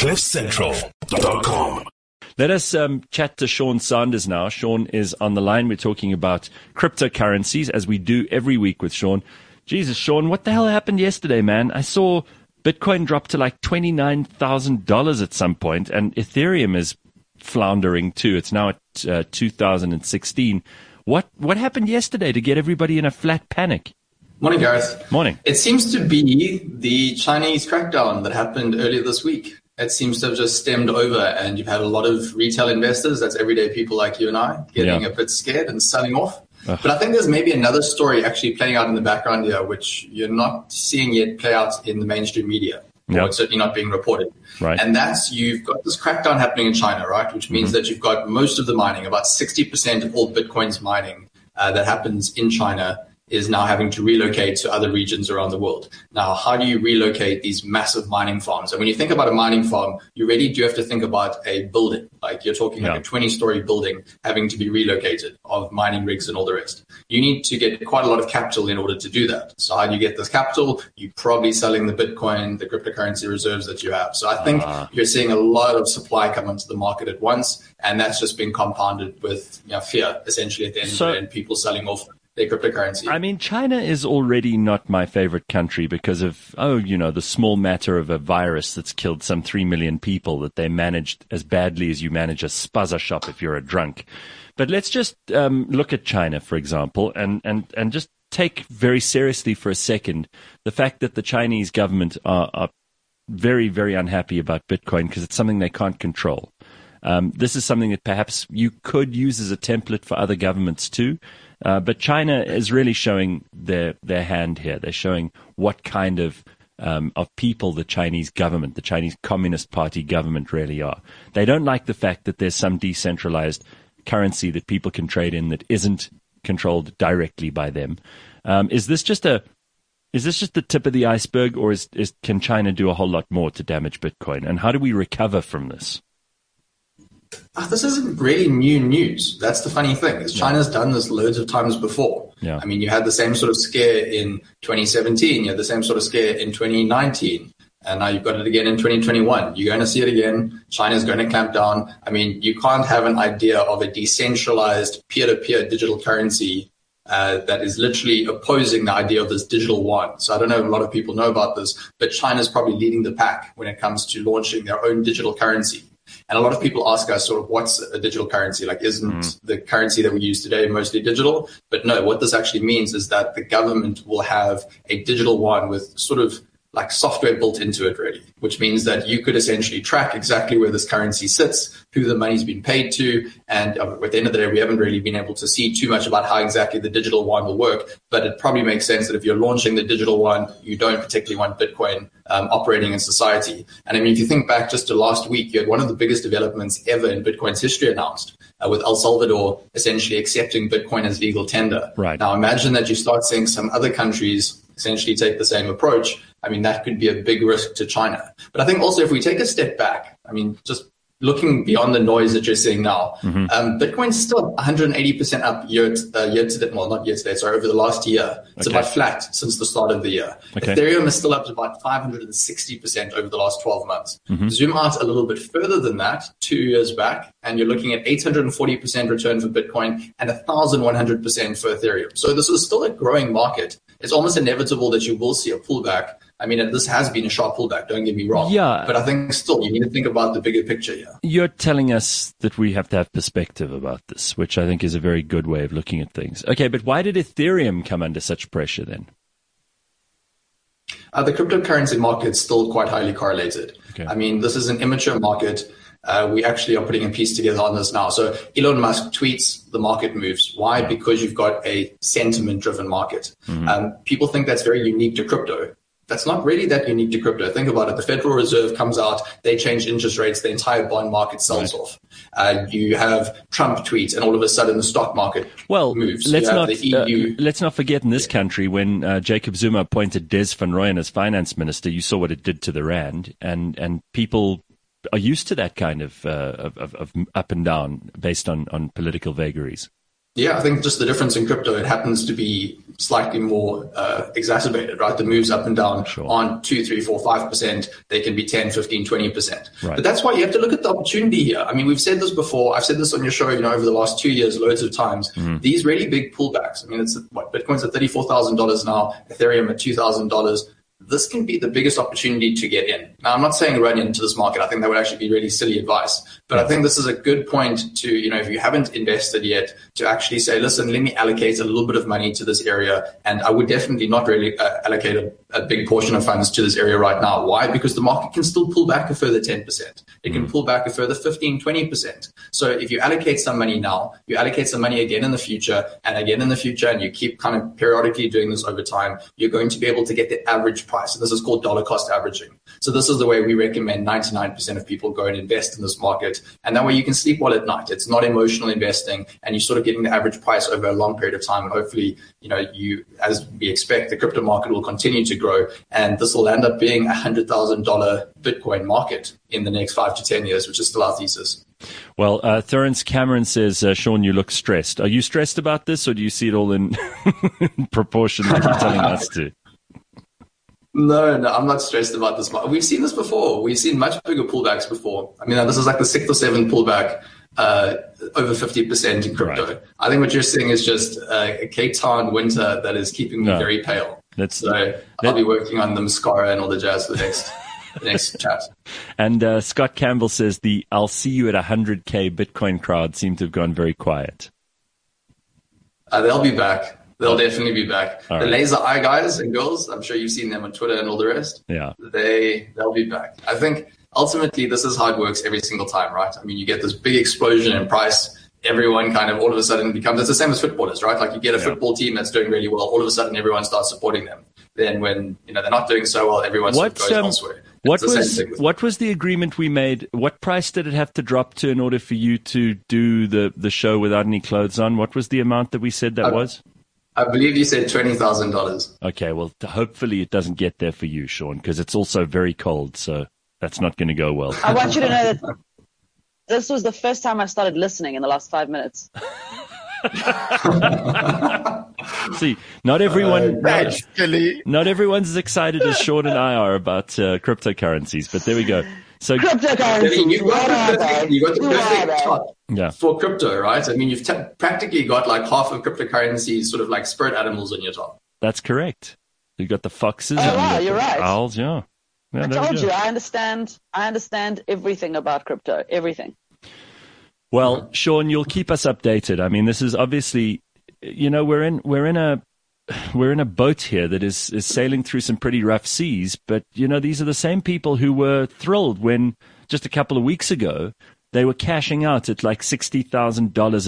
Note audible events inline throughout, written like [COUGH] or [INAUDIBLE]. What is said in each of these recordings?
CliffCentral.com. Let us um, chat to Sean Sanders now. Sean is on the line. We're talking about cryptocurrencies as we do every week with Sean. Jesus, Sean, what the hell happened yesterday, man? I saw Bitcoin drop to like $29,000 at some point, and Ethereum is floundering too. It's now at uh, 2016. What, what happened yesterday to get everybody in a flat panic? Morning, Gareth. Morning. It seems to be the Chinese crackdown that happened earlier this week. It seems to have just stemmed over, and you've had a lot of retail investors, that's everyday people like you and I, getting Yeah. a bit scared and selling off. But I think there's maybe another story actually playing out in the background here, which you're not seeing yet play out in the mainstream media. Yeah. Or it's certainly not being reported. Right. And that's you've got this crackdown happening in China, right? Which means that you've got most of the mining, about 60% of all Bitcoin's mining uh, that happens in China is now having to relocate to other regions around the world. Now, how do you relocate these massive mining farms? And when you think about a mining farm, you really do have to think about a building. Like you're talking Yeah. like a 20 story building having to be relocated of mining rigs and all the rest. You need to get quite a lot of capital in order to do that. So how do you get this capital? You're probably selling the Bitcoin, the cryptocurrency reserves that you have. So I think ah. you're seeing a lot of supply come into the market at once. And that's just been compounded with you know, fear, essentially, at the end So- of and people selling off their cryptocurrency. I mean, China is already not my favorite country because of, oh, you know, the small matter of a virus that's killed some three million people that they managed as badly as you manage a spaza shop if you're a drunk. But let's just um, look at China, for example, and, and, and just take very seriously for a second the fact that the Chinese government are, are very, very unhappy about Bitcoin because it's something they can't control. Um, this is something that perhaps you could use as a template for other governments too. Uh, but China is really showing their their hand here. They're showing what kind of um, of people the Chinese government, the Chinese Communist Party government, really are. They don't like the fact that there's some decentralized currency that people can trade in that isn't controlled directly by them. Um, is this just a is this just the tip of the iceberg, or is, is can China do a whole lot more to damage Bitcoin? And how do we recover from this? Ah, this isn't really new news. That's the funny thing is China's done this loads of times before. Yeah. I mean, you had the same sort of scare in 2017. You had the same sort of scare in 2019. And now you've got it again in 2021. You're going to see it again. China's going to clamp down. I mean, you can't have an idea of a decentralized peer-to-peer digital currency uh, that is literally opposing the idea of this digital one. So I don't know if a lot of people know about this, but China's probably leading the pack when it comes to launching their own digital currency. And a lot of people ask us sort of what's a digital currency? Like, isn't hmm. the currency that we use today mostly digital? But no, what this actually means is that the government will have a digital one with sort of like software built into it really, which means that you could essentially track exactly where this currency sits, who the money's been paid to. And uh, at the end of the day, we haven't really been able to see too much about how exactly the digital one will work. But it probably makes sense that if you're launching the digital one, you don't particularly want Bitcoin um, operating in society. And I mean, if you think back just to last week, you had one of the biggest developments ever in Bitcoin's history announced. Uh, with El Salvador essentially accepting Bitcoin as legal tender. Right. Now imagine that you start seeing some other countries essentially take the same approach. I mean, that could be a big risk to China. But I think also if we take a step back, I mean, just looking beyond the noise that you're seeing now, Mm-hmm. um, Bitcoin's still 180% up year to, uh, year to date, well, not year to date, sorry, over the last year. It's Okay. about flat since the start of the year. Okay. Ethereum is still up to about 560% over the last 12 months. Mm-hmm. Zoom out a little bit further than that, two years back, and you're looking at 840% return for Bitcoin and 1,100% for Ethereum. So this is still a growing market. It's almost inevitable that you will see a pullback. I mean, this has been a sharp pullback, don't get me wrong. Yeah. But I think still you need to think about the bigger picture here. You're telling us that we have to have perspective about this, which I think is a very good way of looking at things. Okay, but why did Ethereum come under such pressure then? Uh, the cryptocurrency market is still quite highly correlated. Okay. I mean, this is an immature market. Uh, we actually are putting a piece together on this now. So Elon Musk tweets, the market moves. Why? Because you've got a sentiment driven market. Um, people think that's very unique to crypto. That's not really that unique to crypto. Think about it. The Federal Reserve comes out, they change interest rates, the entire bond market sells off. Uh, you have Trump tweets, and all of a sudden the stock market Well, moves. let's not uh, let's not forget in this country when uh, Jacob Zuma appointed Des Van Rooyen as finance minister, you saw what it did to the rand, and and people are used to that kind of uh, of, of, of up and down based on on political vagaries. Yeah, I think just the difference in crypto, it happens to be slightly more uh, exacerbated, right? The moves up and down sure. on 2, 3, 4, 5%. They can be 10, 15, 20%. Right. But that's why you have to look at the opportunity here. I mean, we've said this before. I've said this on your show, you know, over the last two years, loads of times. Mm-hmm. These really big pullbacks. I mean, it's what Bitcoin's at $34,000 now, Ethereum at $2,000 this can be the biggest opportunity to get in. Now, I'm not saying run into this market. I think that would actually be really silly advice. But I think this is a good point to, you know, if you haven't invested yet, to actually say, listen, let me allocate a little bit of money to this area. And I would definitely not really uh, allocate a, a, big portion of funds to this area right now. Why? Because the market can still pull back a further 10%. It can mm. pull back a further 15, 20%. So if you allocate some money now, you allocate some money again in the future and again in the future, and you keep kind of periodically doing this over time, you're going to be able to get the average price. And this is called dollar cost averaging. So this is the way we recommend 99% of people go and invest in this market. And that way you can sleep well at night. It's not emotional investing and you're sort of getting the average price over a long period of time. And hopefully, you know, you, as we expect, the crypto market will continue to grow and this will end up being a hundred thousand dollar Bitcoin market in the next five to 10 years, which is still our thesis. Well, uh, Terence Cameron says, uh, Sean, you look stressed. Are you stressed about this, or do you see it all in [LAUGHS] proportion like you're telling us to? No, no, I'm not stressed about this. We've seen this before. We've seen much bigger pullbacks before. I mean, this is like the sixth or seventh pullback, uh, over 50% in crypto. Right. I think what you're seeing is just a Cape Town winter that is keeping me no. very pale. That's, so that, I'll be working on the mascara and all the jazz for the next, [LAUGHS] the next chat. And uh, Scott Campbell says the I'll see you at 100K Bitcoin crowd seem to have gone very quiet. Uh, they'll be back. They'll definitely be back. All the right. laser eye guys and girls, I'm sure you've seen them on Twitter and all the rest. Yeah. They they'll be back. I think ultimately this is how it works every single time, right? I mean, you get this big explosion in price. Everyone kind of all of a sudden becomes it's the same as footballers, right? Like you get a yeah. football team that's doing really well, all of a sudden everyone starts supporting them. Then when you know they're not doing so well, everyone sort of goes um, elsewhere. What was what was the agreement we made? What price did it have to drop to in order for you to do the the show without any clothes on? What was the amount that we said that uh, was? I believe you said twenty thousand dollars. Okay, well, hopefully it doesn't get there for you, Sean, because it's also very cold, so that's not going to go well. I want you to know that this was the first time I started listening in the last five minutes. [LAUGHS] See, not everyone, uh, not, not, everyone's as excited as Sean and I are about uh, cryptocurrencies, but there we go. So cryptocurrency. You got the perfect, you got the perfect top yeah. for crypto, right? I mean, you've t- practically got like half of cryptocurrencies, sort of like spirit animals on your top. That's correct. You got the foxes. Oh, wow, you're right. Owls, yeah. Yeah I told you, I understand. I understand everything about crypto. Everything. Well, Sean, you'll keep us updated. I mean, this is obviously, you know, we're in we're in a we're in a boat here that is, is sailing through some pretty rough seas. But, you know, these are the same people who were thrilled when just a couple of weeks ago they were cashing out at like $60,000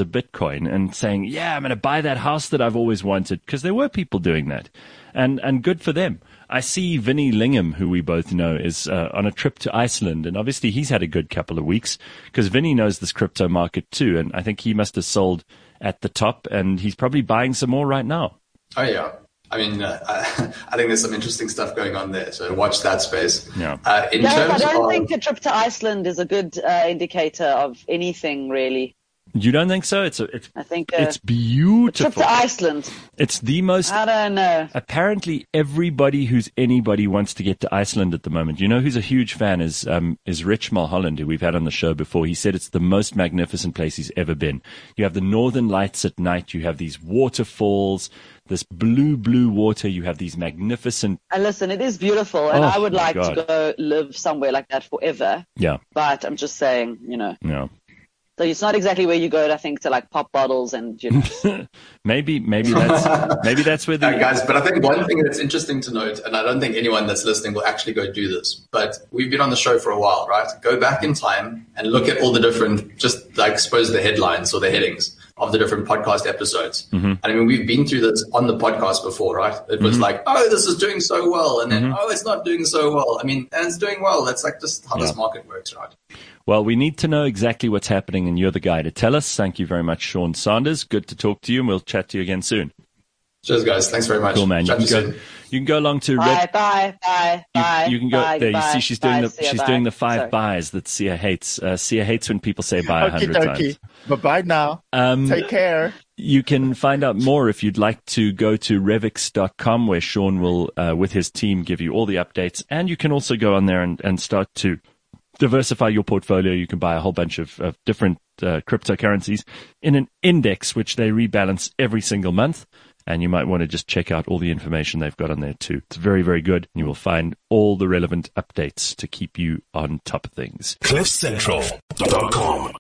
a Bitcoin and saying, yeah, I'm going to buy that house that I've always wanted. Because there were people doing that. And, and good for them. I see Vinny Lingham, who we both know, is uh, on a trip to Iceland. And obviously he's had a good couple of weeks because Vinny knows this crypto market too. And I think he must have sold at the top and he's probably buying some more right now. Oh yeah. I mean, uh, [LAUGHS] I, think there's some interesting stuff going on there. So watch that space. Yeah. Uh, in yeah, terms I don't of, think a trip to Iceland is a good uh, indicator of anything really. You don't think so? It's a, it's I think uh, it's beautiful. trip to Iceland. It's the most. I don't know. Apparently, everybody who's anybody wants to get to Iceland at the moment. You know who's a huge fan is um, is Rich Mulholland, who we've had on the show before. He said it's the most magnificent place he's ever been. You have the northern lights at night. You have these waterfalls this blue, blue water. You have these magnificent. And listen, it is beautiful, and oh, I would like God. to go live somewhere like that forever. Yeah. But I'm just saying, you know. Yeah. So it's not exactly where you go, I think, to like pop bottles and you [LAUGHS] know. maybe, maybe that's [LAUGHS] maybe that's where the uh, guys. But I think one thing that's interesting to note, and I don't think anyone that's listening will actually go do this, but we've been on the show for a while, right? Go back in time and look at all the different, just like suppose the headlines or the headings of the different podcast episodes. Mm-hmm. And I mean, we've been through this on the podcast before, right? It was mm-hmm. like, oh, this is doing so well, and then mm-hmm. oh, it's not doing so well. I mean, and it's doing well. That's like just how yeah. this market works, right? Well, we need to know exactly what's happening, and you're the guy to tell us. Thank you very much, Sean Sanders. Good to talk to you, and we'll chat to you again soon. Cheers, guys. Thanks very much. Cool, man. You can, go, you can go along to bye, Red. Bye, bye, bye. You, you can go bye, there. You bye, see, she's doing the she's bye. doing the five Sorry. buys that Sia hates. Uh, Sia hates when people say bye a hundred times. Bye bye now. Um, Take care. You can find out more if you'd like to go to revix.com where Sean will, uh, with his team, give you all the updates. And you can also go on there and, and start to diversify your portfolio. You can buy a whole bunch of, of different uh, cryptocurrencies in an index, which they rebalance every single month. And you might want to just check out all the information they've got on there too. It's very, very good. You will find all the relevant updates to keep you on top of things. CliffCentral.com